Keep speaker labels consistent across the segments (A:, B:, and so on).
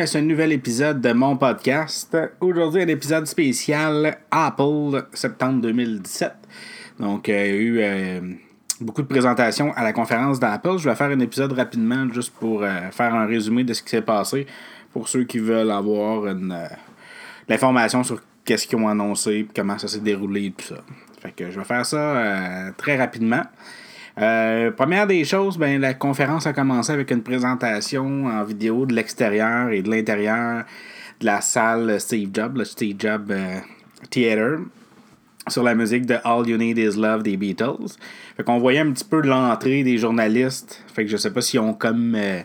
A: À ce nouvel épisode de mon podcast. Aujourd'hui, un épisode spécial Apple, septembre 2017. Donc, euh, il y a eu euh, beaucoup de présentations à la conférence d'Apple. Je vais faire un épisode rapidement juste pour euh, faire un résumé de ce qui s'est passé pour ceux qui veulent avoir une, l'information sur qu'est-ce qu'ils ont annoncé, comment ça s'est déroulé et tout ça. Fait que je vais faire ça très rapidement. Euh, première des choses, ben, la conférence a commencé avec une présentation en vidéo de l'extérieur et de l'intérieur de la salle Steve Jobs, le Steve Jobs euh, Theater, sur la musique de All You Need Is Love des Beatles. Fait qu'on voyait un petit peu l'entrée des journalistes. Fait que je sais pas s'ils ont comme euh,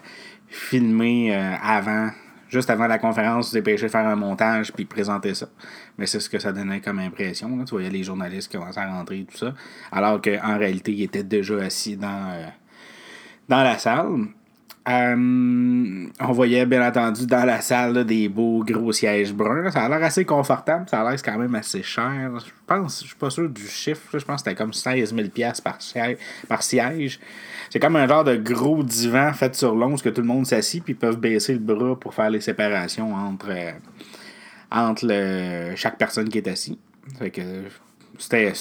A: filmé avant juste avant la conférence, se dépêcher de faire un montage puis présenter ça. Mais c'est ce que ça donnait comme impression. Tu voyais les journalistes commençaient à rentrer et tout ça. Alors qu'en réalité, ils étaient déjà assis dans, euh, dans la salle. Euh, on voyait bien entendu dans la salle des beaux gros sièges bruns. Ça a l'air assez confortable. Ça a l'air quand même assez cher. Je pense, je suis pas sûr du chiffre. Je pense que c'était comme 16 000 par siège. Par siège. C'est comme un genre de gros divan fait sur l'once que tout le monde s'assit puis ils peuvent baisser le bras pour faire les séparations entre, euh, entre chaque personne qui est assis. Fait que c'était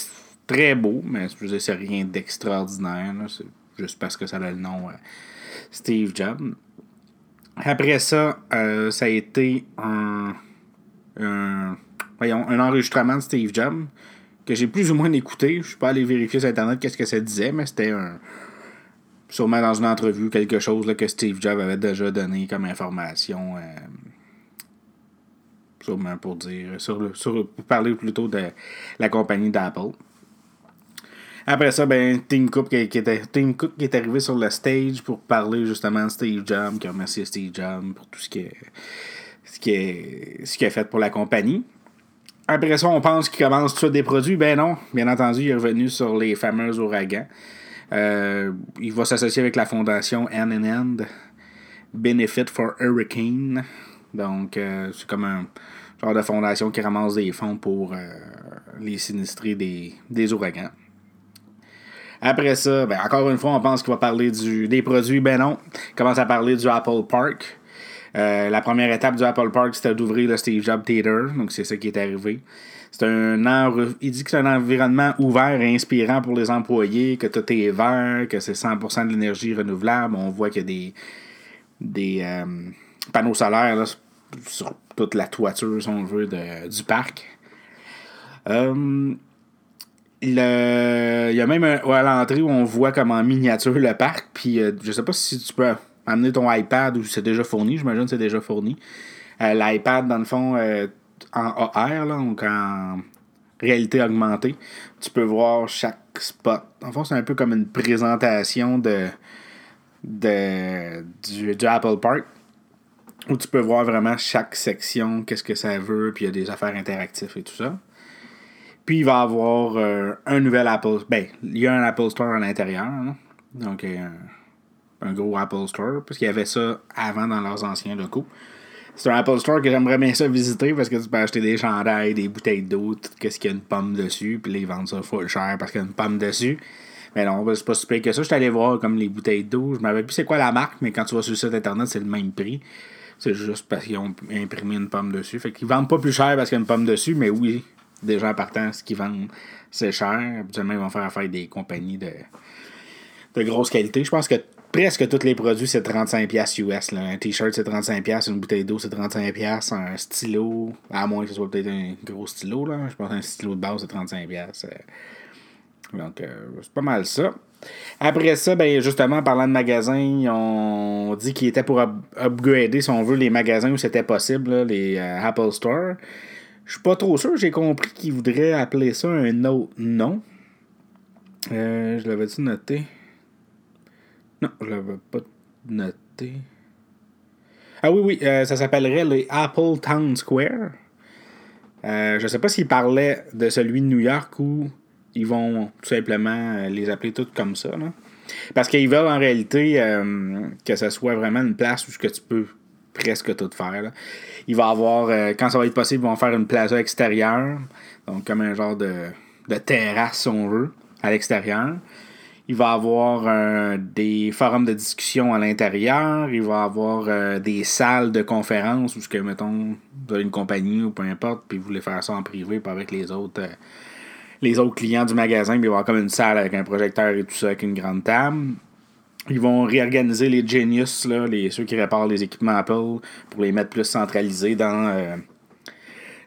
A: très beau, mais je c'est rien d'extraordinaire. C'est juste parce que ça a le nom. Euh, Steve Jobs. Après ça, euh, ça a été un, un, voyons, un enregistrement de Steve Jobs que j'ai plus ou moins écouté. Je suis pas allé vérifier sur Internet qu'est-ce que ça disait, mais c'était un. Sûrement dans une entrevue, quelque chose là, que Steve Jobs avait déjà donné comme information. Euh, sûrement pour dire. Sur, sur, pour parler plutôt de la compagnie d'Apple. Après ça, ben, Tim Cook qui, était, Tim Cook qui est arrivé sur le stage pour parler justement de Steve Jobs, qui a remercié Steve Jobs pour tout ce qui est, ce ce est fait pour la compagnie. Après ça, on pense qu'il commence tout des produits. Ben non, bien entendu, il est revenu sur les fameux ouragans. Euh, il va s'associer avec la fondation N Benefit for Hurricane. Donc, euh, c'est comme un genre de fondation qui ramasse des fonds pour euh, les sinistrés des, des ouragans. Après ça, ben, encore une fois, on pense qu'il va parler du, des produits. Ben non, il commence à parler du Apple Park. Euh, la première étape du Apple Park, c'était d'ouvrir le Steve Jobs Theater. Donc, c'est ça qui est arrivé. C'est un il dit que c'est un environnement ouvert et inspirant pour les employés, que tout est vert, que c'est 100% de l'énergie renouvelable. On voit qu'il y a des, des panneaux solaires sur toute la toiture, si on veut, du parc. Euh, il y a même un, à l'entrée où on voit comme en miniature le parc. Puis euh, je sais pas si tu peux amener ton iPad ou c'est déjà fourni. J'imagine que c'est déjà fourni. Euh, L'iPad, dans le fond, euh, en AR, là, donc en réalité augmentée, tu peux voir chaque spot. En fond, c'est un peu comme une présentation de, de du Apple Park où tu peux voir vraiment chaque section, qu'est-ce que ça veut, puis il y a des affaires interactives et tout ça. Puis il va y avoir euh, un nouvel Apple. Ben, il y a un Apple Store à l'intérieur. Donc, euh, un, gros Apple Store. Parce qu'il y avait ça avant dans leurs anciens locaux. C'est un Apple Store que j'aimerais bien ça visiter parce que tu peux acheter des chandails, des bouteilles d'eau, tout ce qu'il y a une pomme dessus. Puis les vendre ça full cher parce qu'il y a une pomme dessus. Mais non, c'est pas si que ça. Je suis allé voir comme les bouteilles d'eau. Je m'avais plus c'est quoi la marque, mais quand tu vas sur le site internet, c'est le même prix. C'est juste parce qu'ils ont imprimé une pomme dessus. Fait qu'ils vendent pas plus cher parce qu'il y a une pomme dessus, mais oui, déjà partant, ce qu'ils vendent, c'est cher. Habituellement, ils vont faire affaire des compagnies de, de grosse qualité. Je pense que presque tous les produits, c'est 35$ US. Là. Un t-shirt, c'est 35$, une bouteille d'eau, c'est 35$, un stylo, à moins que ce soit peut-être un gros stylo. Là. Je pense qu'un stylo de base, c'est 35$. Donc, euh, c'est pas mal ça. Après ça, ben justement, parlant de magasins, on dit qu'il était pour upgrader, si on veut, les magasins où c'était possible, les euh, Apple Store. Je suis pas trop sûr. J'ai compris qu'il voudrait appeler ça un autre nom. Euh, je l'avais-tu noté? Non, je l'avais pas noté. Ah oui, oui, euh, ça s'appellerait les Apple Town Square. Euh, je sais pas s'il parlait de celui de New York ou ils vont tout simplement les appeler toutes comme ça. Parce qu'ils veulent en réalité que ce soit vraiment une place où que tu peux presque tout faire. Il va avoir, euh, quand ça va être possible, ils vont faire une plaza extérieure, donc comme un genre de, de terrasse, si on veut, à l'extérieur. Il va avoir euh, des forums de discussion à l'intérieur. Il va avoir euh, des salles de conférences où, que, mettons, vous avez une compagnie ou peu importe, puis vous voulez faire ça en privé, pas avec les autres, euh, les autres clients du magasin. Puis il va y avoir comme une salle avec un projecteur et tout ça, avec une grande table. Ils vont réorganiser les Genius, là, les, ceux qui réparent les équipements Apple, pour les mettre plus centralisés dans,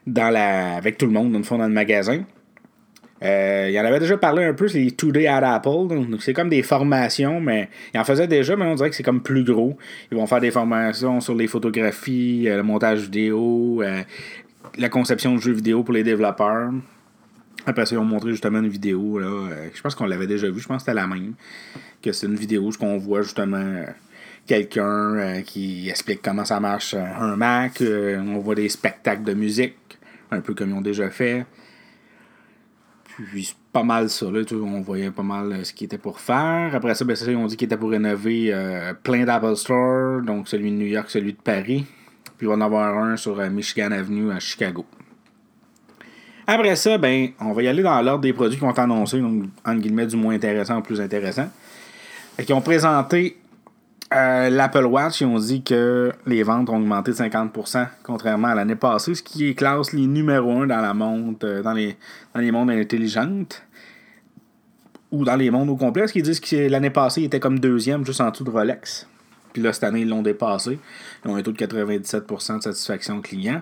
A: dans la, avec tout le monde, dans le fond, dans le magasin. Euh, il en avait déjà parlé un peu, c'est les Today at Apple. Donc, c'est comme des formations, mais il en faisait déjà, mais on dirait que c'est comme plus gros. Ils vont faire des formations sur les photographies, euh, le montage vidéo, euh, la conception de jeux vidéo pour les développeurs. Après ça, ils ont montré justement une vidéo. Là, je pense qu'on l'avait déjà vu, je pense que c'était la même. Que c'est une vidéo où on voit justement quelqu'un qui explique comment ça marche un Mac. on voit des spectacles de musique, un peu comme ils ont déjà fait. Puis c'est pas mal ça. Là, on voyait pas mal euh, ce qu'il était pour faire. Après ça, ben, ils ont dit qu'il était pour rénover euh, plein d'Apple Store, donc celui de New York, celui de Paris. Puis il va en avoir un sur euh, Michigan Avenue à Chicago. Après ça, ben, on va y aller dans l'ordre des produits qui vont annoncés, donc entre guillemets du moins intéressant au plus intéressant. Qui ont présenté euh, L'Apple Watch, ils ont dit que les ventes ont augmenté de 50%, contrairement à l'année passée, ce qui classe les numéro 1 dans la euh, dans les, dans les montres intelligentes. Ou dans les montres au complet, parce qu'ils disent que l'année passée, ils étaient comme deuxième, juste en dessous de Rolex. Puis là, cette année, ils l'ont dépassé. Ils ont un taux de 97% de satisfaction client.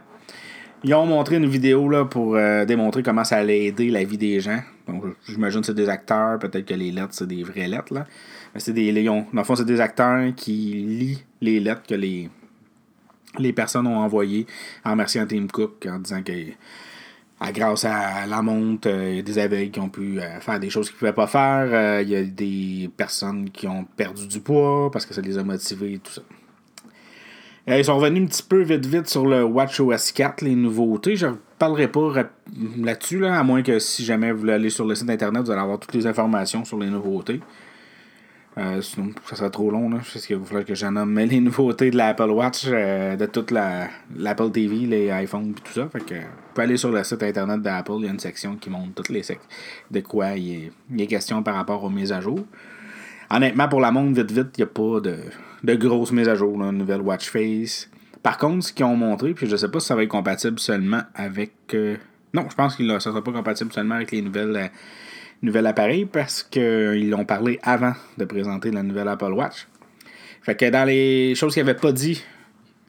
A: Ils ont montré une vidéo là, pour euh, démontrer comment ça allait aider la vie des gens. Donc, j'imagine que c'est des acteurs, peut-être que les lettres, c'est des vraies lettres. Là c'est des Dans le fond, c'est des acteurs qui lisent les lettres que les, les personnes ont envoyées en remerciant Tim Cook en disant que grâce à la montre, euh, il y a des aveugles qui ont pu euh, faire des choses qu'ils ne pouvaient pas faire. Il y a des personnes qui ont perdu du poids parce que ça les a motivés et tout ça. Ils sont revenus un petit peu vite vite sur le WatchOS 4, les nouveautés. Je ne parlerai pas là-dessus, là, à moins que si jamais vous voulez aller sur le site internet, vous allez avoir toutes les informations sur les nouveautés. Euh, sinon, ça serait trop long. Là. Sais qu'il va falloir que j'en nomme les nouveautés de l'Apple Watch, euh, de toute l'Apple TV, les iPhones et tout ça. Fait que vous pouvez aller sur le site internet d'Apple, il y a une section qui montre toutes les de quoi il est, question par rapport aux mises à jour. Honnêtement, pour la montre, vite vite, il n'y a pas de, de grosses mises à jour, là, nouvelle watch face. Par contre, ce qu'ils ont montré, puis je sais pas si ça va être compatible seulement avec. Euh, non, je pense que ça ne sera pas compatible seulement avec les nouvelles nouvel appareil parce qu'ils l'ont parlé avant de présenter la nouvelle Apple Watch. Fait que dans les choses qu'ils n'avaient pas dit,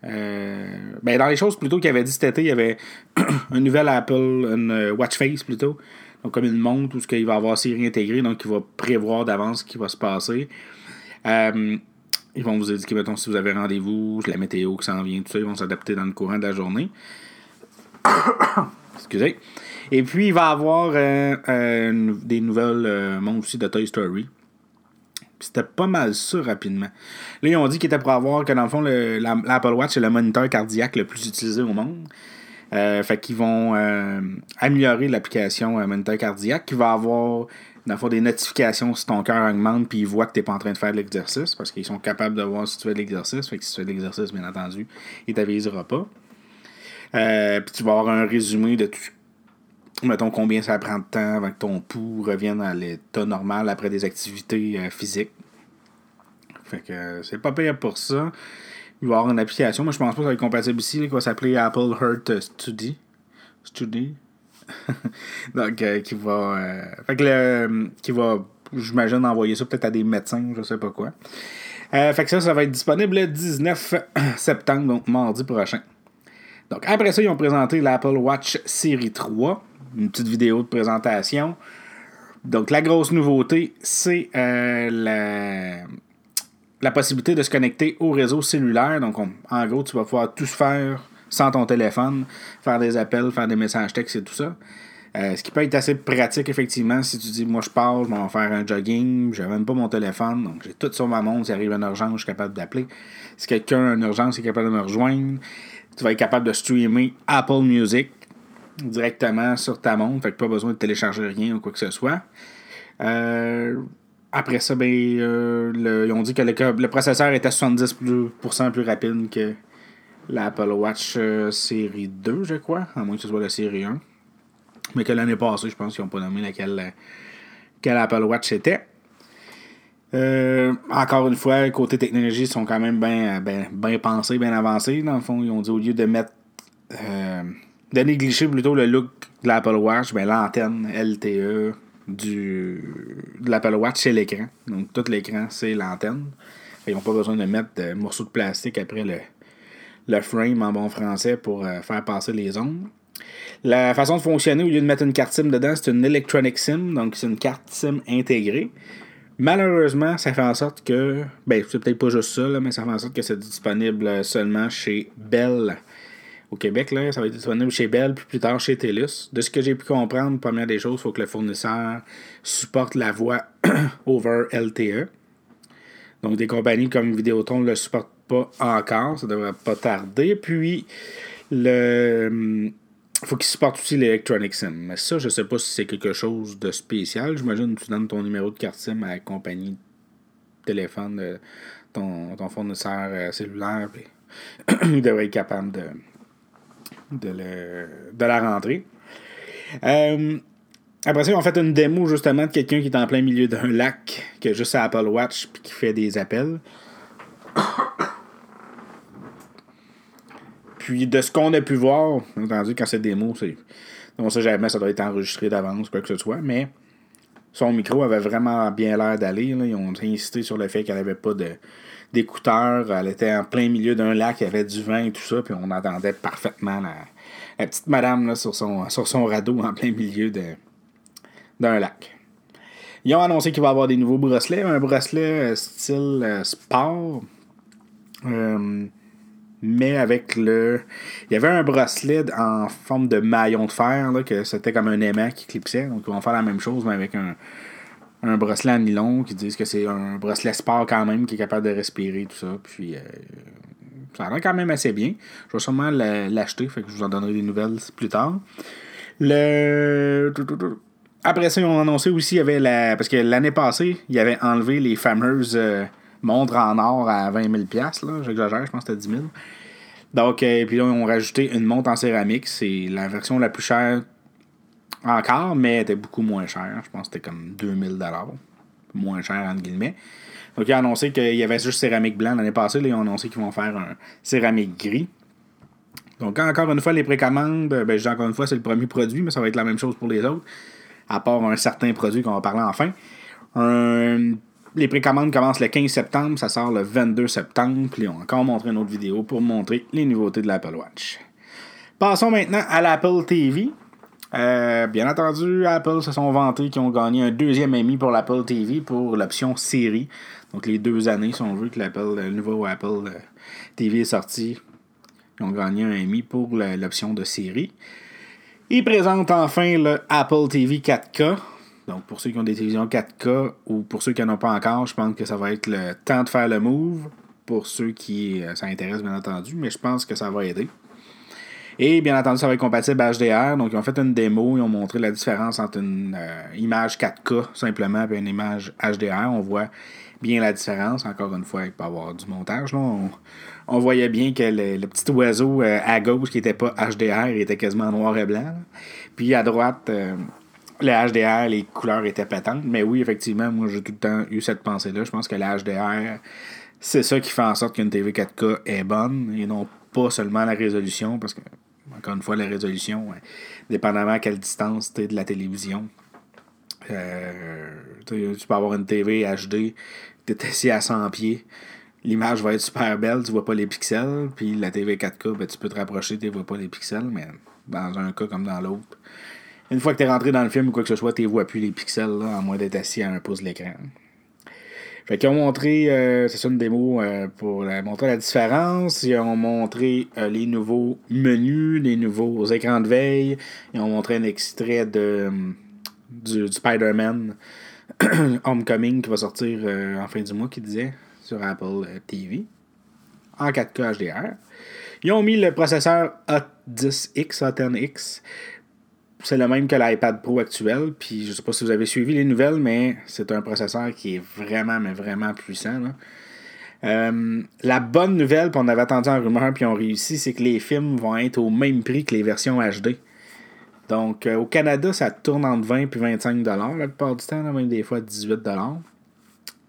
A: euh, ben dans les choses plutôt qu'ils avaient dit cet été, il y avait un nouvel Apple, une Watch Face plutôt. Donc comme une montre où il va avoir Siri intégré, donc il va prévoir d'avance ce qui va se passer. Euh, ils vont vous indiquer, mettons, si vous avez rendez-vous, la météo qui s'en vient, tout ça, ils vont s'adapter dans le courant de la journée. Excusez. Et puis, il va y avoir euh, euh, des nouvelles euh, aussi de Toy Story. C'était pas mal ça rapidement. Là, ils ont dit qu'il était pour avoir que dans le fond, l'Apple Watch c'est le moniteur cardiaque le plus utilisé au monde. Fait qu'ils vont améliorer l'application moniteur cardiaque qui va avoir des notifications si ton cœur augmente puis ils voient que tu n'es pas en train de faire l'exercice parce qu'ils sont capables de voir si tu fais de l'exercice. Fait que si tu fais de l'exercice, bien entendu, ils t'avisera pas. puis tu vas avoir un résumé de tout mettons combien ça prend de temps avant que ton pouls revienne à l'état normal après des activités euh, physiques. Fait que euh, c'est pas payable pour ça. Il va y avoir une application. Moi, je pense pas que ça va être compatible ici, qui va s'appeler Apple Heart Study. Study. Donc, euh, qui va. fait que le, qui va, j'imagine, envoyer ça peut-être à des médecins, je sais pas quoi. fait que ça, ça va être disponible le 19 septembre, donc mardi prochain. Donc, après ça, ils ont présenté l'Apple Watch Série 3 une petite vidéo de présentation. Donc, la grosse nouveauté, c'est euh, la, la, possibilité de se connecter au réseau cellulaire. Donc, en gros, tu vas pouvoir tout faire sans ton téléphone, faire des appels, faire des messages textes et tout ça. Euh, ce qui peut être assez pratique, effectivement, si tu dis, moi je pars, je vais faire un jogging, je n'ai même pas mon téléphone, donc j'ai tout sur ma montre, s'il arrive une urgence, je suis capable d'appeler. Si quelqu'un a une urgence, il est capable de me rejoindre. Tu vas être capable de streamer Apple Music, directement sur ta montre, fait que pas besoin de télécharger rien ou quoi que ce soit. Euh, après ça, ben, euh, ils ont dit que le, processeur était 70% plus rapide que l'Apple Watch euh, série 2, je crois, à moins que ce soit la série 1. Mais que l'année passée, je pense qu'ils n'ont pas nommé laquelle, quelle Apple Watch c'était. Euh, encore une fois, côté technologie, ils sont quand même bien ben, pensés, bien avancés. Dans le fond, ils ont dit au lieu de mettre. Euh, de négliger plutôt le look de l'Apple Watch, ben, l'antenne LTE du, de l'Apple Watch, c'est l'écran. Donc, tout l'écran, c'est l'antenne. Ils n'ont pas besoin de mettre de morceaux de plastique après le, le frame en bon français pour euh, faire passer les ondes. La façon de fonctionner, au lieu de mettre une carte SIM dedans, c'est une Electronic SIM, donc c'est une carte SIM intégrée. Malheureusement, ça fait en sorte que. Ben, c'est peut-être pas juste ça, mais ça fait en sorte que c'est disponible seulement chez Bell au Québec. Là, ça va être disponible chez Bell, puis plus tard chez TELUS. De ce que j'ai pu comprendre, première des choses, il faut que le fournisseur supporte la voix over LTE. Donc, des compagnies comme Vidéotron ne le supportent pas encore. Ça devrait pas tarder. Puis, le faut qu'il supporte aussi l'Electronic SIM. Mais ça, je sais pas si c'est quelque chose de spécial. J'imagine que tu donnes ton numéro de carte SIM à la compagnie téléphone de ton, ton fournisseur euh, cellulaire. Puis il devrait être capable de, de, la rentrer. Euh, après ça, ils ont fait une démo justement de quelqu'un qui est en plein milieu d'un lac, qui a juste sa Apple Watch puis qui fait des appels. Puis de ce qu'on a pu voir, entendu, quand c'est démo, c'est. On sait jamais, ça doit être enregistré d'avance, quoi que ce soit, mais son micro avait vraiment bien l'air d'aller. Ils ont insisté sur le fait qu'elle n'avait pas de, d'écouteurs. Elle était en plein milieu d'un lac, il y avait du vin et tout ça, puis on entendait parfaitement la, petite madame là, sur, son, sur son radeau en plein milieu d'un lac. Ils ont annoncé qu'il va y avoir des nouveaux bracelets, un bracelet euh, style euh, sport. Euh, mais avec le. Il y avait un bracelet en forme de maillon de fer, là, que c'était comme un aimant qui clipsait. Donc, ils vont faire la même chose, mais avec un, un bracelet en nylon qui disent que c'est un bracelet sport quand même, qui est capable de respirer, tout ça. Puis, euh, ça l'air quand même assez bien. Je vais sûrement l'acheter, fait que je vous en donnerai des nouvelles plus tard. Le. Après ça, ils ont annoncé aussi, il y avait la. Parce que l'année passée, il y avait enlevé les fameuses. Euh, montre en or à 20 000 là, J'exagère, je pense que c'était 10 000 Donc, euh, puis là, ils ont rajouté une montre en céramique. C'est la version la plus chère encore, mais elle était beaucoup moins chère. Je pense que c'était comme 2000 Moins cher, entre guillemets. Donc, ils ont annoncé qu'il y avait juste céramique blanc l'année passée. Ils ont annoncé qu'ils vont faire un céramique gris. Donc, encore une fois, les précommandes, ben, je dis encore une fois, c'est le premier produit, mais ça va être la même chose pour les autres, à part un certain produit qu'on va parler enfin. Les précommandes commencent le 15 septembre, ça sort le 22 septembre. Puis on a encore montré une autre vidéo pour montrer les nouveautés de l'Apple Watch. Passons maintenant à l'Apple TV. Euh, bien entendu, Apple se sont vantés qu'ils ont gagné un deuxième Emmy pour l'Apple TV pour l'option série. Donc les deux années, si on veut que l'Apple, le nouveau Apple euh, TV est sorti, ils ont gagné un Emmy pour l'option de série. Ils présentent enfin le Apple TV 4K. Donc, pour ceux qui ont des télévisions 4K ou pour ceux qui n'en ont pas encore, je pense que ça va être le temps de faire le move. Pour ceux qui euh, s'intéressent, bien entendu, mais je pense que ça va aider. Et bien entendu, ça va être compatible HDR. Donc, ils ont fait une démo, ils ont montré la différence entre une euh, image 4K simplement et une image HDR. On voit bien la différence. Encore une fois, il peut y avoir du montage. On, voyait bien que le, petit oiseau euh, à gauche qui n'était pas HDR était quasiment noir et blanc. Puis à droite, le HDR, les couleurs étaient pétantes. Mais oui, effectivement, moi, j'ai tout le temps eu cette pensée-là. Je pense que le HDR, c'est ça qui fait en sorte qu'une TV 4K est bonne et non pas seulement la résolution. Parce que, encore une fois, la résolution, dépendamment à quelle distance tu es de la télévision, euh, tu peux avoir une TV HD, tu es assis à 100 pieds. L'image va être super belle, tu vois pas les pixels. Puis la TV 4K, ben, tu peux te rapprocher, tu vois pas les pixels. Mais dans un cas comme dans l'autre, une fois que tu es rentré dans le film ou quoi que ce soit, tu vois plus les pixels, à moins d'être assis à un pouce de l'écran. Fait qu'ils ont montré, euh, c'est ça une démo euh, pour montrer la différence. Ils ont montré euh, les nouveaux menus, les nouveaux écrans de veille. Ils ont montré un extrait de, du, Spider-Man Homecoming qui va sortir en fin du mois, qui disait, sur Apple TV, en 4K HDR. Ils ont mis le processeur A10X, A10X, c'est le même que l'iPad Pro actuel. Puis je sais pas si vous avez suivi les nouvelles, mais c'est un processeur qui est vraiment, mais vraiment puissant. Euh, la bonne nouvelle, puis on avait attendu en rumeur, puis on réussi, c'est que les films vont être au même prix que les versions HD. Donc euh, au Canada, ça tourne entre 20 et 25 la plupart du temps, même des fois 18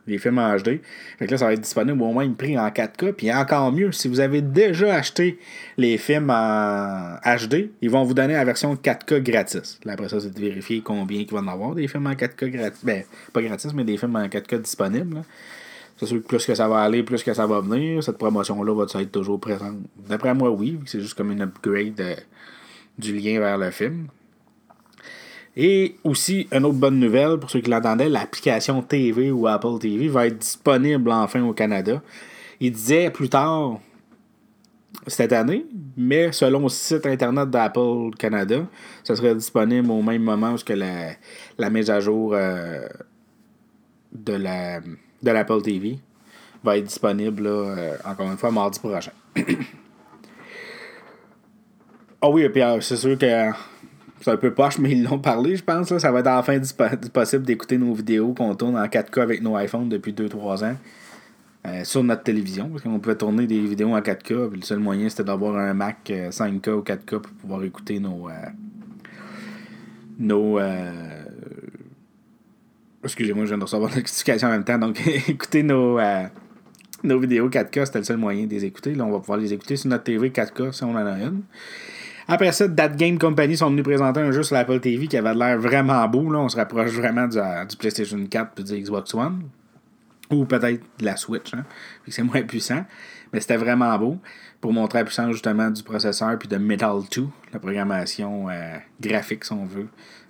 A: les films en HD. Fait que là, ça va être disponible au une prix en 4K. Puis encore mieux, si vous avez déjà acheté les films en HD, ils vont vous donner la version 4K gratis. Là, après ça, c'est de vérifier combien il va en avoir des films en 4K gratis. Ben, pas gratis, mais des films en 4K disponibles. C'est sûr que plus que ça va aller, plus que ça va venir, cette promotion-là va être toujours présente. D'après moi, oui, c'est juste comme une upgrade euh, du lien vers le film. Et aussi, une autre bonne nouvelle, pour ceux qui l'attendaient, l'application TV ou Apple TV va être disponible enfin au Canada. Il disait plus tard cette année, mais selon le site internet d'Apple Canada, ça serait disponible au même moment que la, la mise à jour euh, de la de l'Apple TV va être disponible, euh, encore une fois, mardi prochain. Ah oui, puis c'est sûr que c'est un peu poche, mais ils l'ont parlé, je pense. Ça va être enfin possible d'écouter nos vidéos qu'on tourne en 4K avec nos iPhones depuis 2-3 ans euh, sur notre télévision. Parce qu'on pouvait tourner des vidéos en 4K. le seul moyen, c'était d'avoir un Mac 5K ou 4K pour pouvoir écouter nos. Euh, nos Excusez-moi, je viens de recevoir notification en même temps. Donc, écoutez nos, euh, nos vidéos 4K, c'était le seul moyen de les écouter. Là, on va pouvoir les écouter sur notre TV 4K si on en a une. Après ça, That Game Company sont venus présenter un jeu sur l'Apple TV qui avait l'air vraiment beau. Là. On se rapproche vraiment du, du PlayStation 4 et du Xbox One. Ou peut-être de la Switch. Hein. C'est moins puissant. Mais c'était vraiment beau pour montrer la puissance justement du processeur puis de Metal 2, la programmation euh, graphique si on veut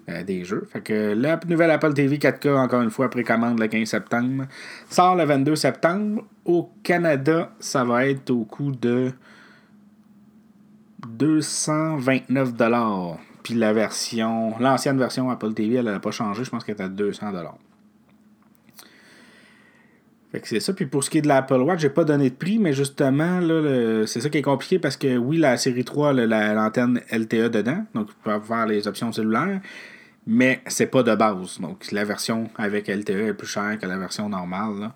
A: euh, des jeux. Fait que la nouvelle Apple TV 4K, encore une fois, précommande le 15 septembre, sort le 22 septembre. Au Canada, ça va être au coût de 229 Puis la version, l'ancienne version Apple TV, elle n'a pas changé. Je pense qu'elle est à 200 fait que c'est ça. Puis pour ce qui est de l'Apple Watch, j'ai pas donné de prix, mais justement, là, c'est ça qui est compliqué parce que oui, la série 3, l'antenne LTE dedans, donc vous pouvez avoir les options cellulaires, mais c'est pas de base. Donc la version avec LTE est plus chère que la version normale.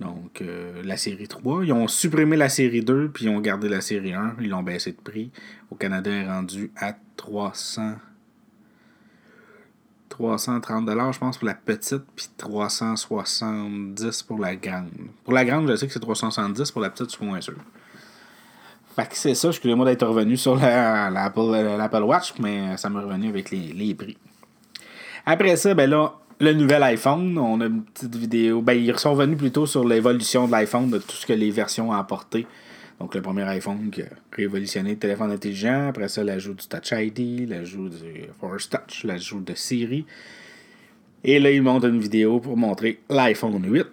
A: Donc euh, la série 3. Ils ont supprimé la série 2 puis ils ont gardé la série 1. Ils l'ont baissé de prix. Au Canada, est rendu à 300. 330 je pense, pour la petite, puis 370 pour la grande. Pour la grande, je sais que c'est 370, pour la petite, je suis moins sûr. Fait que c'est ça, excusez-moi d'être revenu sur l'Apple Watch, mais ça m'est revenu avec les, les prix. Après ça, ben là, le nouvel iPhone, on a une petite vidéo. Ben, ils sont revenus plutôt sur l'évolution de l'iPhone, de tout ce que les versions ont apporté. Donc, le premier iPhone qui a révolutionné le téléphone intelligent. Après ça, l'ajout du Touch ID, l'ajout du Force Touch, l'ajout de Siri. Et là, ils montrent une vidéo pour montrer l'iPhone 8.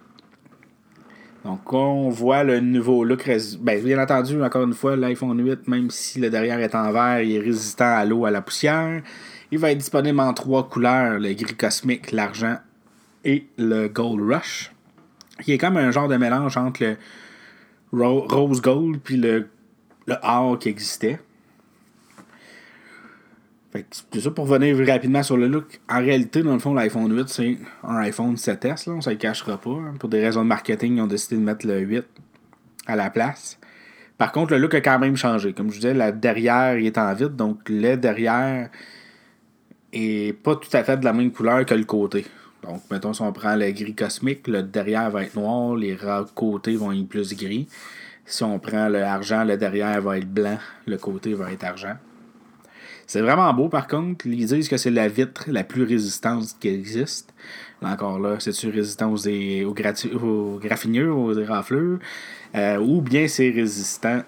A: Donc, on voit le nouveau look. Ben, bien entendu, encore une fois, l'iPhone 8, même si le derrière est en verre, il est résistant à l'eau, à la poussière. Il va être disponible en trois couleurs, le gris cosmique, l'argent et le gold rush. Il est comme un genre de mélange entre le rose gold puis le, le or qui existait. c'est ça pour revenir rapidement sur le look. En réalité, dans le fond, l'iPhone 8, c'est un iPhone 7S, là, on ne le cachera pas. Hein. Pour des raisons de marketing, ils ont décidé de mettre le 8 à la place. Par contre, le look a quand même changé. Comme je disais, la derrière il est en vide, donc le derrière et pas tout à fait de la même couleur que le côté. Donc, mettons, si on prend le gris cosmique, le derrière va être noir, les côtés vont être plus gris. Si on prend le argent, le derrière va être blanc, le côté va être argent. C'est vraiment beau, par contre. Ils disent que c'est la vitre la plus résistante qui existe. encore là, c'est-tu résistant aux, aux, graffinures, aux rafleurs, euh, ou bien c'est résistant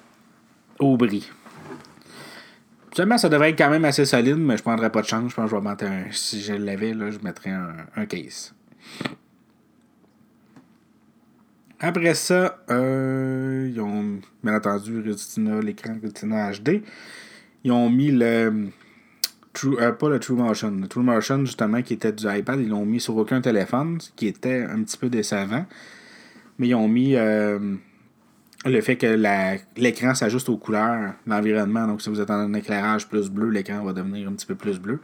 A: au bris. Seulement, ça devrait être quand même assez solide, mais je prendrais pas de chance. Je pense que je vais mettre un. Si je l'avais, là, je mettrais un, case. Après ça, euh, ils ont bien entendu Retina, l'écran Retina HD. Ils ont mis le. True, euh, pas le True Motion. Le True Motion, justement, qui était du iPad, ils l'ont mis sur aucun téléphone, ce qui était un petit peu décevant. Mais ils ont mis. Euh, le fait que l'écran s'ajuste aux couleurs de l'environnement. Donc, si vous êtes en éclairage plus bleu, l'écran va devenir un petit peu plus bleu.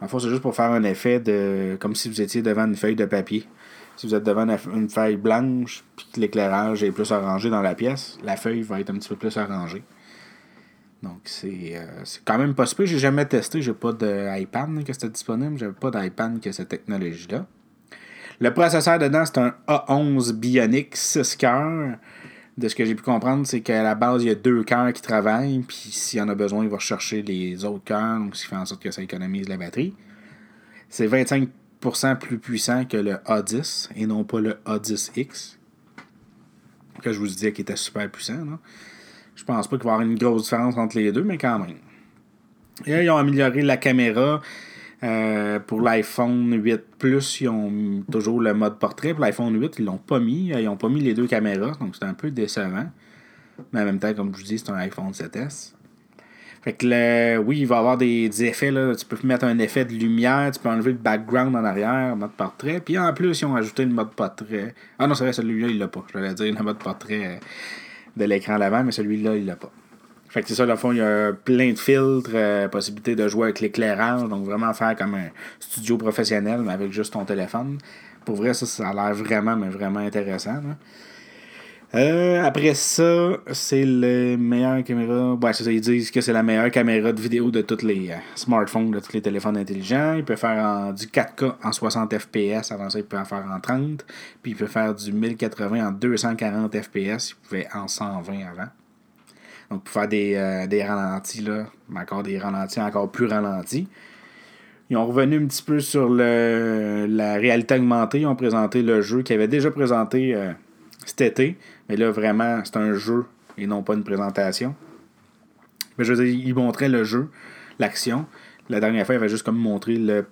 A: En fait, c'est juste pour faire un effet de comme si vous étiez devant une feuille de papier. Si vous êtes devant une feuille blanche puis que l'éclairage est plus arrangé dans la pièce, la feuille va être un petit peu plus arrangée. Donc, c'est euh, quand même possible. J'ai jamais testé. J'ai pas d'iPad qui était disponible. J'avais pas d'iPad qui a cette technologie-là. Le processeur dedans, c'est un A11 Bionic 6 cœurs. De ce que j'ai pu comprendre, c'est qu'à la base, il y a deux cœurs qui travaillent, puis s'il y en a besoin, il va rechercher les autres cœurs, donc ce qui fait en sorte que ça économise la batterie. C'est 25% plus puissant que le A10 et non pas le A10X, que je vous disais qui était super puissant. Là. Je pense pas qu'il va y avoir une grosse différence entre les deux, mais quand même. Et là, ils ont amélioré la caméra. Euh, pour l'iPhone 8 Plus, ils ont toujours le mode portrait. Pour l'iPhone 8, ils l'ont pas mis. Ils n'ont pas mis les deux caméras, donc c'est un peu décevant. Mais en même temps, comme je vous dis, c'est un iPhone 7S. Fait que le, oui, il va y avoir des, effets. Là. Tu peux mettre un effet de lumière, tu peux enlever le background en arrière, mode portrait. Puis en plus, ils ont ajouté le mode portrait. Ah non, c'est vrai, celui-là, il l'a pas. Je vais dire le mode portrait de l'écran à l'avant, mais celui-là, il l'a pas. Fait que c'est ça, dans le fond, il y a plein de filtres, euh, possibilité de jouer avec l'éclairage, donc vraiment faire comme un studio professionnel, mais avec juste ton téléphone. Pour vrai, ça, ça a l'air vraiment, mais vraiment intéressant. Euh, après ça, c'est le meilleur caméra. Ouais, ça, ils disent que c'est la meilleure caméra de vidéo de tous les euh, smartphones, de tous les téléphones intelligents. Il peut faire du 4K en 60 FPS. Avant ça, il peut en faire en 30. Puis il peut faire du 1080 en 240 FPS. Il pouvait en 120 avant. Donc, pour faire des, euh, des ralentis, là, encore des ralentis encore plus ralentis. Ils ont revenu un petit peu sur le, la réalité augmentée. Ils ont présenté le jeu qu'ils avaient déjà présenté euh, cet été. Mais là, vraiment, c'est un jeu et non pas une présentation. Mais je veux dire, ils montraient le jeu, l'action. La dernière fois, ils avaient juste comme montré le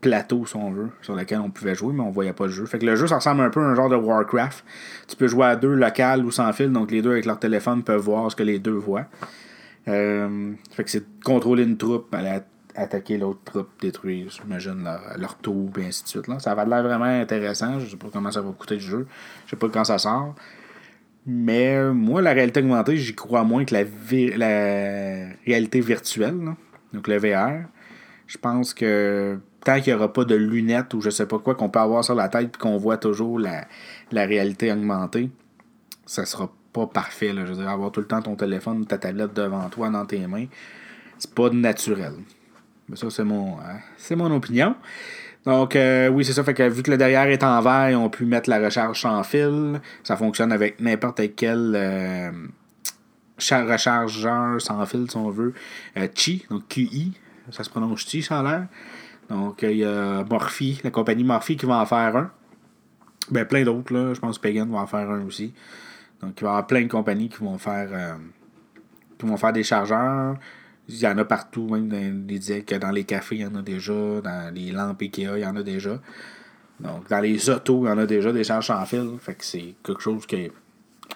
A: plateau, si on veut, sur lequel on pouvait jouer, mais on voyait pas le jeu. Fait que le jeu, ça ressemble un peu à un genre de Warcraft. Tu peux jouer à deux local ou sans fil, donc les deux avec leur téléphone peuvent voir ce que les deux voient. Euh, fait que c'est contrôler une troupe, aller attaquer l'autre troupe, détruire, j'imagine, leur, leur tour, et ainsi de suite. Ça va l'air vraiment intéressant. Je sais pas comment ça va coûter le jeu. Je sais pas quand ça sort. Mais moi, la réalité augmentée, j'y crois moins que la, la réalité virtuelle, donc le VR. Je pense que tant qu'il n'y aura pas de lunettes ou je sais pas quoi qu'on peut avoir sur la tête et qu'on voit toujours la, réalité augmentée, ça sera pas parfait. Là. Je veux dire, avoir tout le temps ton téléphone, ta tablette devant toi dans tes mains, c'est pas naturel. Mais ça, c'est mon, hein, c'est mon opinion. Donc, euh, oui, c'est ça. Fait que vu que le derrière est en verre, on peut mettre la recharge sans fil. Ça fonctionne avec n'importe quel euh, rechargeur sans fil, si on veut. Euh, Qi, donc QI. Ça se prononce Qi, ça a l'air. Donc, il y a Morphy, la compagnie Morphy qui va en faire un. Ben, plein d'autres, là. Je pense que Pagan va en faire un aussi. Donc, il va y avoir plein de compagnies qui vont faire, euh, qui vont faire des chargeurs. Il y en a partout, même dans, les que dans les cafés, il y en a déjà. Dans les lampes Ikea, il y en a déjà. Donc, dans les autos, il y en a déjà des charges sans fil. Fait que c'est quelque chose que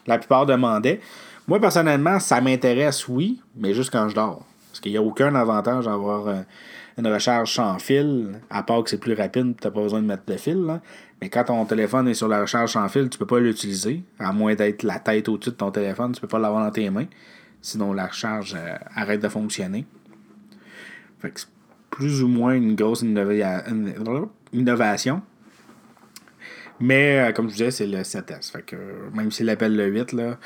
A: la plupart demandaient. Moi, personnellement, ça m'intéresse, oui, mais juste quand je dors. Parce qu'il n'y a aucun avantage d'avoir euh, une recharge sans fil, à part que c'est plus rapide, tu n'as pas besoin de mettre de fil. Mais quand ton téléphone est sur la recharge sans fil, tu peux pas l'utiliser, à moins d'être la tête au-dessus de ton téléphone, tu peux pas l'avoir dans tes mains. Sinon, la recharge euh, arrête de fonctionner. Fait que c'est plus ou moins une grosse innovation. Mais, euh, comme je disais, c'est le 7S. Fait que, même s'il l'appelle le 8, là,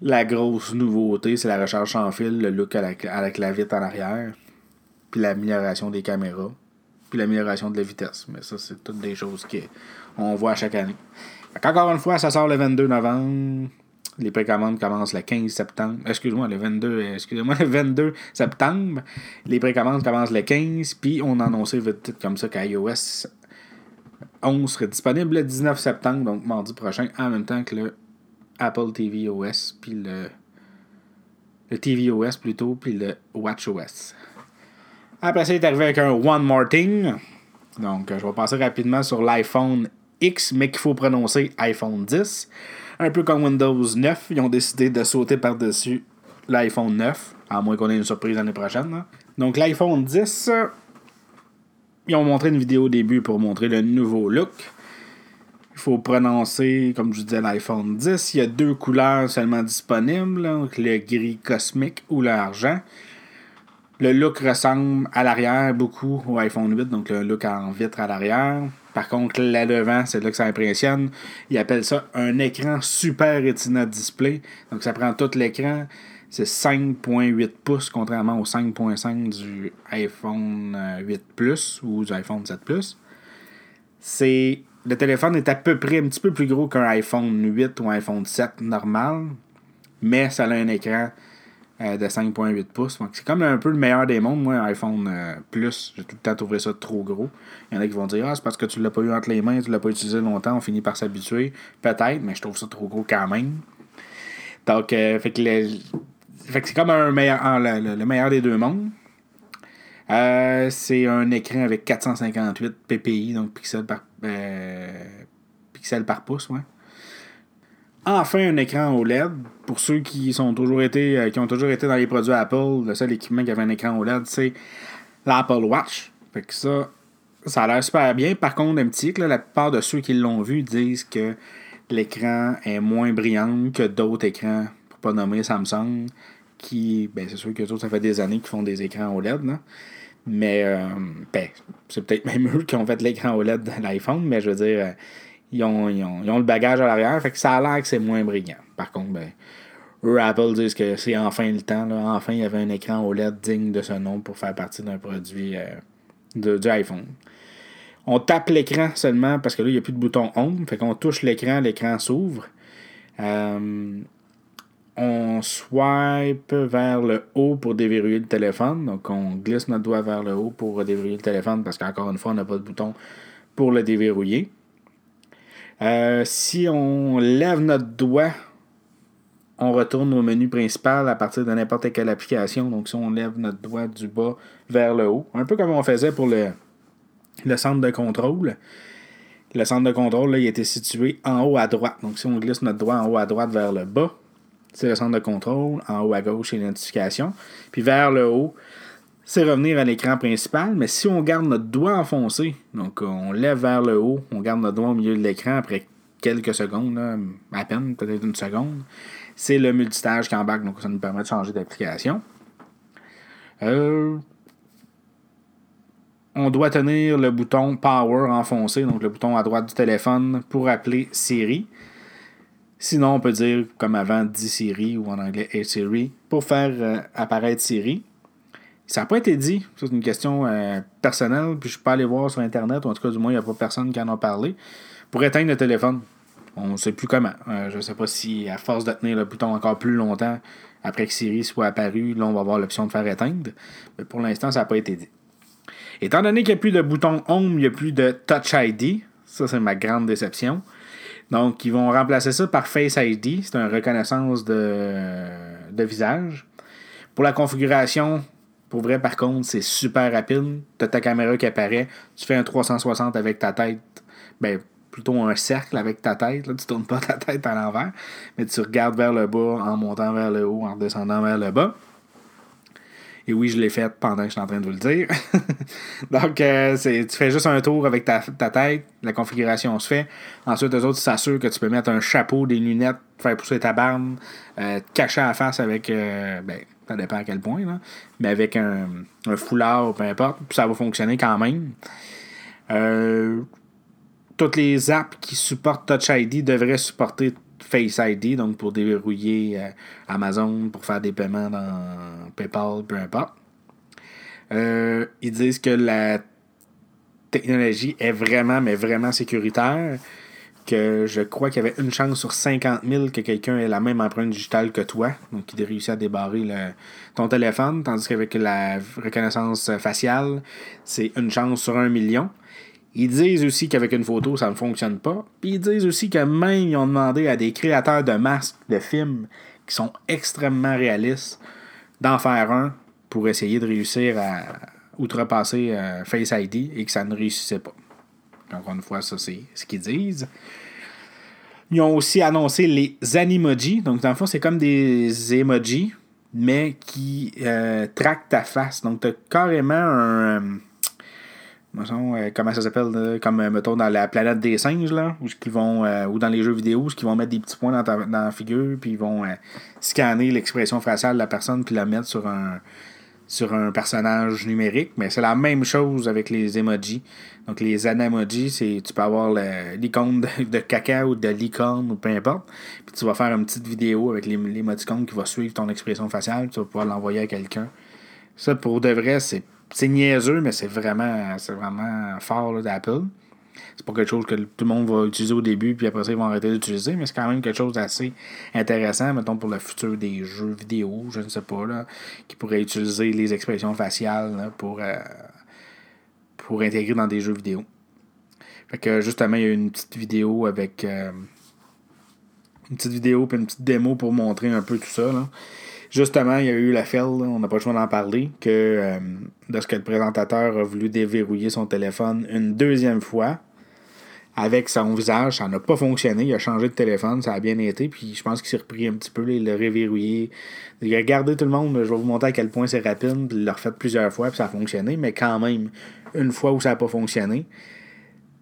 A: la grosse nouveauté, c'est la recharge sans fil, le look avec la, la vitre en arrière puis l'amélioration des caméras, puis l'amélioration de la vitesse. Mais ça, c'est toutes des choses qu'on voit chaque année. Encore une fois, ça sort le 22 novembre. Les précommandes commencent le 15 septembre. Excuse-moi, le 22, excusez-moi, le 22 septembre. Les précommandes commencent le 15. Puis on a annoncé comme ça qu'iOS 11 serait disponible le 19 septembre, donc mardi prochain, en même temps que le Apple TV OS, puis le, le TV OS plutôt, puis le Watch OS. Après ça, il est arrivé avec un One More Thing. Donc, je vais passer rapidement sur l'iPhone X, mais qu'il faut prononcer iPhone 10. Un peu comme Windows 9, ils ont décidé de sauter par-dessus l'iPhone 9, à moins qu'on ait une surprise l'année prochaine. Donc, l'iPhone 10, ils ont montré une vidéo au début pour montrer le nouveau look. Il faut prononcer, comme je disais, l'iPhone 10. Il y a deux couleurs seulement disponibles, le gris cosmique ou l'argent. Le look ressemble à l'arrière beaucoup au iPhone 8, donc le look en vitre à l'arrière. Par contre, là devant, c'est là que ça impressionne. Ils appellent ça un écran Super Retina Display. Donc ça prend tout l'écran. C'est 5.8 pouces, contrairement au 5.5 du iPhone 8 Plus ou du iPhone 7 Plus. C'est le téléphone est à peu près un petit peu plus gros qu'un iPhone 8 ou un iPhone 7 normal, mais ça a un écran euh, de 5.8 pouces. c'est comme un peu le meilleur des mondes. Moi, iPhone euh, Plus, j'ai tout le temps trouvé ça trop gros. Il y en a qui vont dire Ah, c'est parce que tu l'as pas eu entre les mains, tu l'as pas utilisé longtemps, on finit par s'habituer. Peut-être, mais je trouve ça trop gros quand même. Donc, euh, fait que, c'est comme un meilleur, ah, le, meilleur des deux mondes. c'est un écran avec 458 ppi, donc pixels par, pixels par pouce. Ouais enfin un écran OLED. Pour ceux qui sont toujours été, euh, qui ont toujours été dans les produits Apple, le seul équipement qui avait un écran OLED, c'est l'Apple Watch. Fait que ça, ça a l'air super bien. Par contre, un petit la plupart de ceux qui l'ont vu disent que l'écran est moins brillant que d'autres écrans, pour pas nommer Samsung, qui, ben c'est sûr que ça fait des années qu'ils font des écrans OLED, Mais, euh, ben, c'est peut-être même eux qui ont fait l'écran OLED de l'iPhone, mais je veux dire, euh, ils ont, le bagage à l'arrière, fait que ça a l'air que c'est moins brillant. Par contre, ben, eux, Apple disent que c'est enfin le temps. Là. Enfin, il y avait un écran OLED digne de ce nom pour faire partie d'un produit euh, de, du iPhone. On tape l'écran seulement parce que là, il n'y a plus de bouton Home. Fait qu'on touche l'écran, l'écran s'ouvre. Euh, on swipe vers le haut pour déverrouiller le téléphone. Donc, on glisse notre doigt vers le haut pour déverrouiller le téléphone parce qu'encore une fois, on n'a pas de bouton pour le déverrouiller. Euh, si on lève notre doigt, on retourne au menu principal à partir de n'importe quelle application. Donc, si on lève notre doigt du bas vers le haut, un peu comme on faisait pour le, centre de contrôle. Le centre de contrôle, il était situé en haut à droite. Donc, si on glisse notre doigt en haut à droite vers le bas, c'est le centre de contrôle. En haut à gauche, c'est les notifications. Puis vers le haut, c'est revenir à l'écran principal, mais si on garde notre doigt enfoncé, donc on lève vers le haut, on garde notre doigt au milieu de l'écran après quelques secondes, à peine, peut-être une seconde, c'est le multitâche qui embarque, donc ça nous permet de changer d'application. Euh, on doit tenir le bouton Power enfoncé, donc le bouton à droite du téléphone, pour appeler Siri. Sinon, on peut dire, comme avant, dit Siri ou en anglais Hey Siri, pour faire euh, apparaître Siri. Ça n'a pas été dit. C'est une question euh, personnelle. Puis je suis pas allé voir sur Internet, ou en tout cas, du moins, il n'y a pas personne qui en a parlé. Pour éteindre le téléphone. On ne sait plus comment. Euh, je ne sais pas si, à force de tenir le bouton encore plus longtemps, après que Siri soit apparu, là, on va avoir l'option de faire éteindre. Mais pour l'instant, ça n'a pas été dit. Étant donné qu'il n'y a plus de bouton Home, il n'y a plus de Touch ID. Ça, c'est ma grande déception. Donc, ils vont remplacer ça par Face ID. C'est une reconnaissance de, de visage. Pour la configuration, pour vrai, par contre, c'est super rapide. Tu as ta caméra qui apparaît. Tu fais un 360 avec ta tête. Ben, plutôt un cercle avec ta tête. Là. Tu tournes pas ta tête à l'envers. Mais tu regardes vers le bas en montant vers le haut, en descendant vers le bas. Et oui, je l'ai fait pendant que je suis en train de vous le dire. Donc, euh, tu fais juste un tour avec ta, tête, la configuration se fait. Ensuite, eux autres, s'assurent que tu peux mettre un chapeau, des lunettes, faire pousser ta barbe, euh, te cacher la face avec, euh, ben, ça dépend à quel point, là, mais avec un, un foulard, peu importe, ça va fonctionner quand même. toutes les apps qui supportent Touch ID devraient supporter Face ID, donc pour déverrouiller euh, Amazon, pour faire des paiements dans PayPal, peu importe. Euh, ils disent que la technologie est vraiment, mais vraiment sécuritaire. Que je crois qu'il y avait une chance sur 50 000 que quelqu'un ait la même empreinte digitale que toi, donc qu'il réussit à débarrer ton téléphone, tandis qu'avec la reconnaissance faciale, c'est une chance sur un million. Ils disent aussi qu'avec une photo, ça ne fonctionne pas. Puis ils disent aussi que même ils ont demandé à des créateurs de masques de films qui sont extrêmement réalistes d'en faire un pour essayer de réussir à outrepasser euh, Face ID et que ça ne réussissait pas. Encore une fois, ça c'est ce qu'ils disent. Ils ont aussi annoncé les Animoji. Donc, dans le fond, c'est comme des emojis, mais qui euh, traquent ta face. Donc, tu as carrément un. Euh, comment ça s'appelle, comme euh, mettons dans la planète des singes, là, où vont, euh, ou dans les jeux vidéo, où ils vont mettre des petits points dans, la figure, puis ils vont scanner l'expression faciale de la personne, puis la mettre sur un, sur un personnage numérique. Mais c'est la même chose avec les emojis. Donc les anamojis, c'est tu peux avoir l'icône de, caca ou de licorne ou peu importe. Puis tu vas faire une petite vidéo avec l'émoticône qui va suivre ton expression faciale, tu vas pouvoir l'envoyer à quelqu'un. Ça, pour de vrai, c'est niaiseux, mais c'est vraiment, c'est vraiment fort d'Apple. C'est pas quelque chose que tout le monde va utiliser au début, puis après ça, ils vont arrêter d'utiliser, mais c'est quand même quelque chose d'assez intéressant, mettons, pour le futur des jeux vidéo, je ne sais pas, là, qui pourrait utiliser les expressions faciales pour, euh, pour intégrer dans des jeux vidéo. Fait que justement, il y a une petite vidéo avec. Euh, une petite vidéo puis une petite démo pour montrer un peu tout ça. Là. Justement, il y a eu la FEL, on n'a pas le choix d'en parler, que euh, lorsque le présentateur a voulu déverrouiller son téléphone une deuxième fois, avec son visage, ça n'a pas fonctionné. Il a changé de téléphone, ça a bien été, puis je pense qu'il s'est repris un petit peu, il l'a réverrouillé. Il a regardé tout le monde, je vais vous montrer à quel point c'est rapide, puis il l'a refait plusieurs fois, puis ça a fonctionné, mais quand même, une fois où ça n'a pas fonctionné,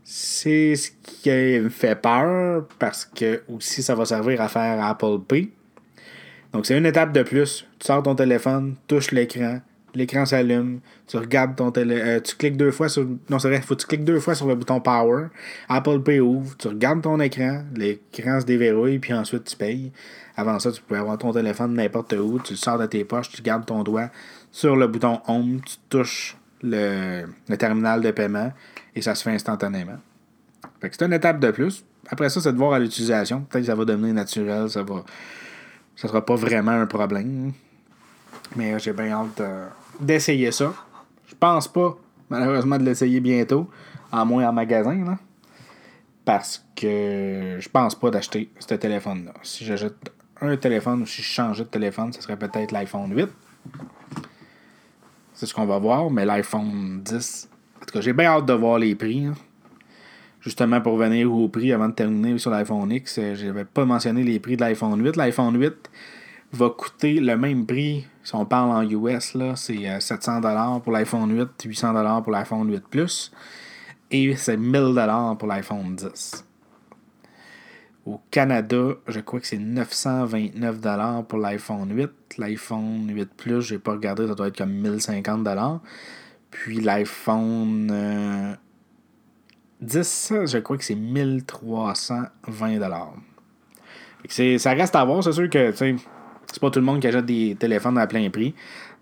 A: c'est ce qui me fait peur, parce que aussi ça va servir à faire Apple Pay. Donc c'est une étape de plus. Tu sors ton téléphone, touches l'écran, l'écran s'allume, tu regardes ton téléphone, euh, tu cliques deux fois sur. Non, c'est vrai, faut tu cliques deux fois sur le bouton Power. Apple Pay ouvre, tu regardes ton écran, l'écran se déverrouille, puis ensuite tu payes. Avant ça, tu peux avoir ton téléphone n'importe où, tu le sors de tes poches, tu gardes ton doigt sur le bouton Home, tu touches le, terminal de paiement et ça se fait instantanément. Fait que c'est une étape de plus. Après ça, c'est de voir à l'utilisation. Peut-être que ça va devenir naturel, ça va. Ça sera pas vraiment un problème. Mais j'ai bien hâte d'essayer ça. Je pense pas, malheureusement, de l'essayer bientôt, en moins en magasin. Là, parce que je pense pas d'acheter ce téléphone-là. Si j'achète un téléphone ou si je changeais de téléphone, ce serait peut-être l'iPhone 8. C'est ce qu'on va voir, mais l'iPhone 10. En tout cas, j'ai bien hâte de voir les prix. Justement, pour venir au prix avant de terminer sur l'iPhone X, euh, je n'avais pas mentionné les prix de l'iPhone 8. L'iPhone 8 va coûter le même prix, si on parle en US, là, c'est 700$ euh, pour l'iPhone 8, 800$ pour l'iPhone 8 Plus, et c'est 1000$ pour l'iPhone 10. Au Canada, je crois que c'est 929$ pour l'iPhone 8. L'iPhone 8 Plus, j'ai pas regardé, ça doit être comme 1050$. Puis l'iPhone 10, euh, je crois que c'est 1320$. Ça reste à voir, c'est sûr que c'est pas tout le monde qui achète des téléphones à plein prix.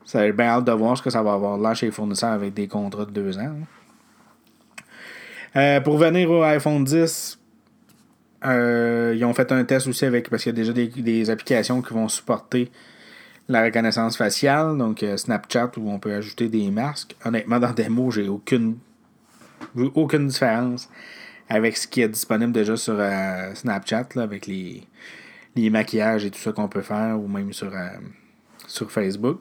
A: C'est bien hâte de voir ce que ça va avoir là chez les fournisseurs avec des contrats de deux ans. Euh, pour venir au iPhone 10, euh, ils ont fait un test aussi avec parce qu'il y a déjà des, applications qui vont supporter la reconnaissance faciale, donc euh, Snapchat où on peut ajouter des masques. Honnêtement, dans des mots, j'ai aucune aucune différence avec ce qui est disponible déjà sur Snapchat avec les les maquillages et tout ça qu'on peut faire, ou même sur, euh, sur Facebook.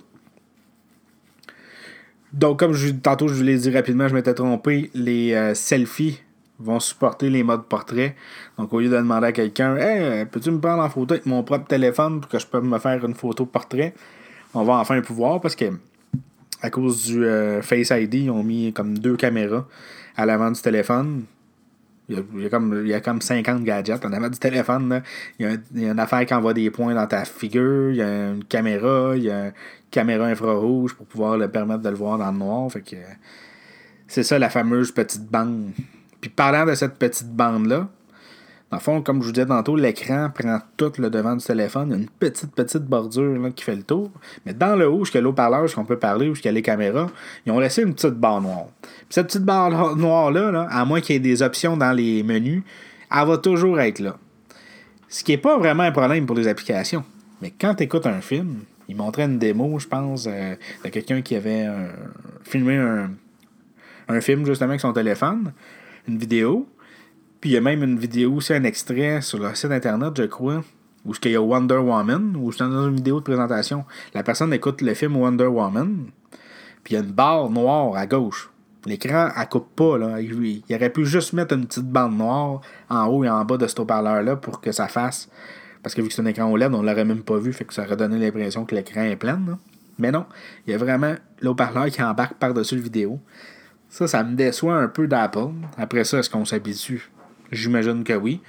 A: Donc, comme je, tantôt je vous l'ai dit rapidement, je m'étais trompé, les euh, selfies vont supporter les modes portrait. Donc, au lieu de demander à quelqu'un, Hey, peux-tu me prendre en photo avec mon propre téléphone pour que je puisse me faire une photo portrait On va enfin pouvoir parce que, à cause du euh, Face ID, ils ont mis comme deux caméras à l'avant du téléphone. Il y, a, comme, il y a comme 50 gadgets. On avait du téléphone. Il, y a, il, y a, une affaire qui envoie des points dans ta figure. Il y a une caméra. Il y a une caméra infrarouge pour pouvoir le permettre de le voir dans le noir. Fait que c'est ça la fameuse petite bande. Puis parlant de cette petite bande-là, dans le fond, comme je vous disais tantôt, l'écran prend tout le devant du téléphone. Une petite, petite bordure qui fait le tour. Mais dans le haut, jusqu'à l'eau-parleur, qu'on peut parler, a les caméras, ils ont laissé une petite barre noire. Puis cette petite barre noire-là, là, à moins qu'il y ait des options dans les menus, elle va toujours être là. Ce qui n'est pas vraiment un problème pour les applications. Mais quand tu écoutes un film, il montrait une démo, je pense, euh, de quelqu'un qui avait filmé un, un film justement avec son téléphone, une vidéo. Puis il y a même une vidéo aussi, un extrait sur le site internet, je crois, où il y a Wonder Woman, où je dans une vidéo de présentation. La personne écoute le film Wonder Woman, puis il y a une barre noire à gauche. L'écran, elle coupe pas. Là. Il, aurait pu juste mettre une petite bande noire en haut et en bas de ce haut-parleur-là pour que ça fasse. Parce que vu que c'est un écran OLED, on l'aurait même pas vu, fait que ça aurait donné l'impression que l'écran est plein. Mais non, il y a vraiment le parleur qui embarque par-dessus le vidéo. Ça, ça me déçoit un peu d'Apple. Après ça, est-ce qu'on s'habitue? J'imagine que oui.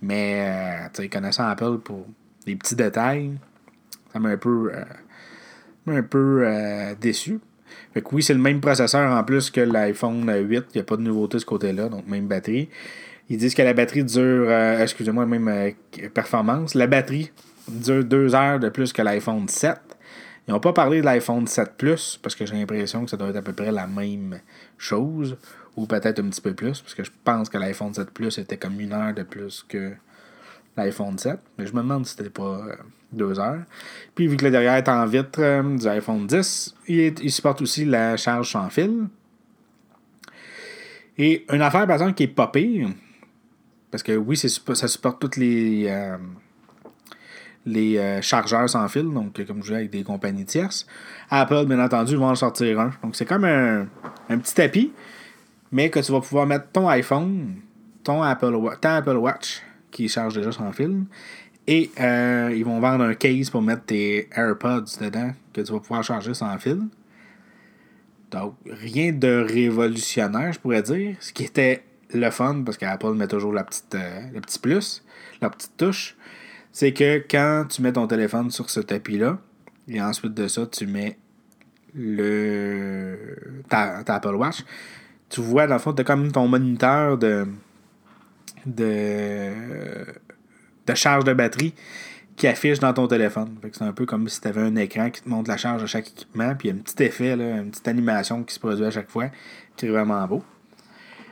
A: Mais, euh, tu sais, connaissant Apple pour les petits détails, ça m'a un peu, euh, un peu euh, déçu. Fait que oui, c'est le même processeur en plus que l'iPhone 8. Il n'y a pas de nouveauté de ce côté-là, donc même batterie. Ils disent que la batterie dure, excusez-moi, même performance. La batterie dure deux heures de plus que l'iPhone 7. Ils n'ont pas parlé de l'iPhone 7 Plus parce que j'ai l'impression que ça doit être à peu près la même chose Ou peut-être un petit peu plus, parce que je pense que l'iPhone 7 Plus était comme une heure de plus que l'iPhone 7. Mais je me demande si c'était pas euh, deux heures. Puis vu que le derrière est en vitre euh, du iPhone 10, il, supporte aussi la charge sans fil. Et une affaire, par exemple, qui est pas pire, parce que oui, ça supporte toutes les, euh, les chargeurs sans fil, donc comme je disais, avec des compagnies tierces. Apple, bien entendu, vont en sortir un. Donc c'est comme un, un, petit tapis, mais que tu vas pouvoir mettre ton iPhone, ton Apple, ton Apple Watch, qui charge déjà sans fil. Et euh, ils vont vendre un case pour mettre tes AirPods dedans que tu vas pouvoir charger sans fil. Donc, rien de révolutionnaire, je pourrais dire. Ce qui était le fun, parce qu'Apple met toujours la petite, euh, le petit plus, la petite touche, c'est que quand tu mets ton téléphone sur ce tapis-là, et ensuite de ça, tu mets le ta, ta Apple Watch, tu vois, dans le fond, tu as comme ton moniteur de de, de charge de batterie qui affiche dans ton téléphone. C'est un peu comme si tu avais un écran qui te montre la charge de chaque équipement, puis il y a un petit effet, là, une petite animation qui se produit à chaque fois, qui est vraiment beau.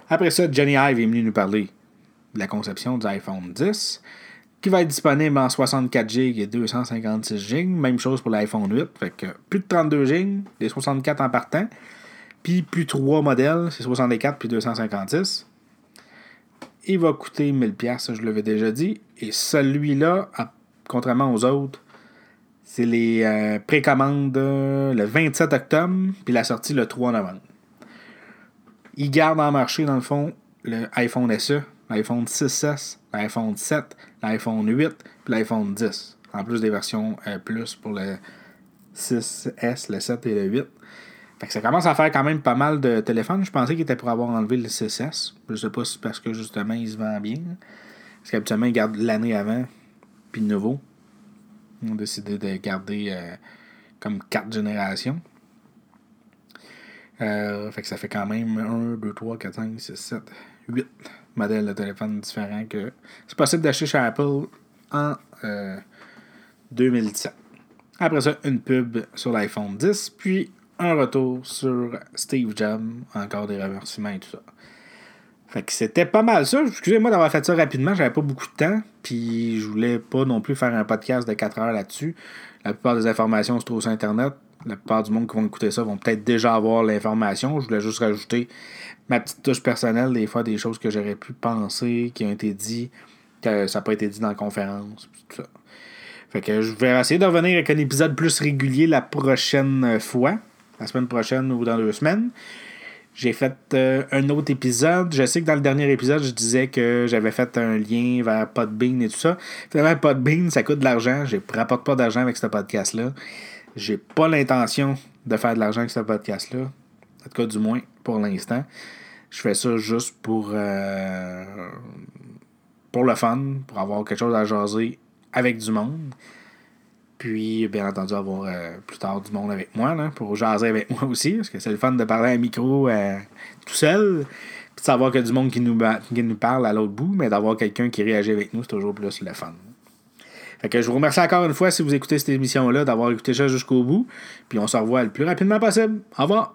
A: Après ça, Johnny Ive est venu nous parler de la conception du iPhone 10, qui va être disponible en 64 GB et 256 GB. Même chose pour l'iPhone 8, fait que plus de 32 GB, les 64 en partant, puis plus trois modèles, c'est 64 puis 256 il va coûter 1000$, je l'avais déjà dit. Et celui-là, contrairement aux autres, c'est les euh, précommandes le 27 octobre, puis la sortie le 3 novembre. Il garde en marché, dans le fond, le iPhone SE, l'iPhone 6S, l'iPhone 7, l'iPhone 8, puis l'iPhone 10. En plus des versions euh, plus pour le 6S, le 7 et le 8. Fait que ça commence à faire quand même pas mal de téléphones. Je pensais qu'il était pour avoir enlevé le 6S. Je sais pas si c'est parce que justement il se vend bien. Parce qu'habituellement, ils gardent l'année avant, puis le nouveau. Ils ont décidé de garder euh, comme 4 générations. Euh, fait que ça fait quand même 1, 2, 3, 4, 5, 6, 7, 8 modèles de téléphones différents que c'est possible d'acheter chez Apple en 2017. Euh, Après ça, une pub sur l'iPhone 10, puis un retour sur Steve Jobs, encore des remerciements et tout ça. Fait que c'était pas mal ça. Excusez-moi d'avoir fait ça rapidement, j'avais pas beaucoup de temps, puis je voulais pas non plus faire un podcast de 4 heures là-dessus. La plupart des informations se trouvent sur Internet. La plupart du monde qui vont écouter ça vont peut-être déjà avoir l'information. Je voulais juste rajouter ma petite touche personnelle, des fois des choses que j'aurais pu penser, qui ont été dites, que ça n'a pas été dit dans la conférence, tout ça. Fait que je vais essayer de revenir avec un épisode plus régulier la prochaine fois la semaine prochaine ou dans deux semaines. J'ai fait euh, un autre épisode. Je sais que dans le dernier épisode, je disais que j'avais fait un lien vers Podbean et tout ça. Finalement, Podbean, ça coûte de l'argent. Je ne rapporte pas d'argent avec ce podcast-là. J'ai pas l'intention de faire de l'argent avec ce podcast-là. En tout cas, du moins, pour l'instant. Je fais ça juste pour, euh, pour le fun, pour avoir quelque chose à jaser avec du monde. Puis, bien entendu, avoir euh, plus tard du monde avec moi, là, pour jaser avec moi aussi, parce que c'est le fun de parler à un micro euh, tout seul, puis de savoir a du monde qui nous, qui nous parle à l'autre bout, mais d'avoir quelqu'un qui réagit avec nous, c'est toujours plus le fun. Fait que je vous remercie encore une fois si vous écoutez cette émission-là, d'avoir écouté ça jusqu'au bout, puis on se revoit le plus rapidement possible. Au revoir!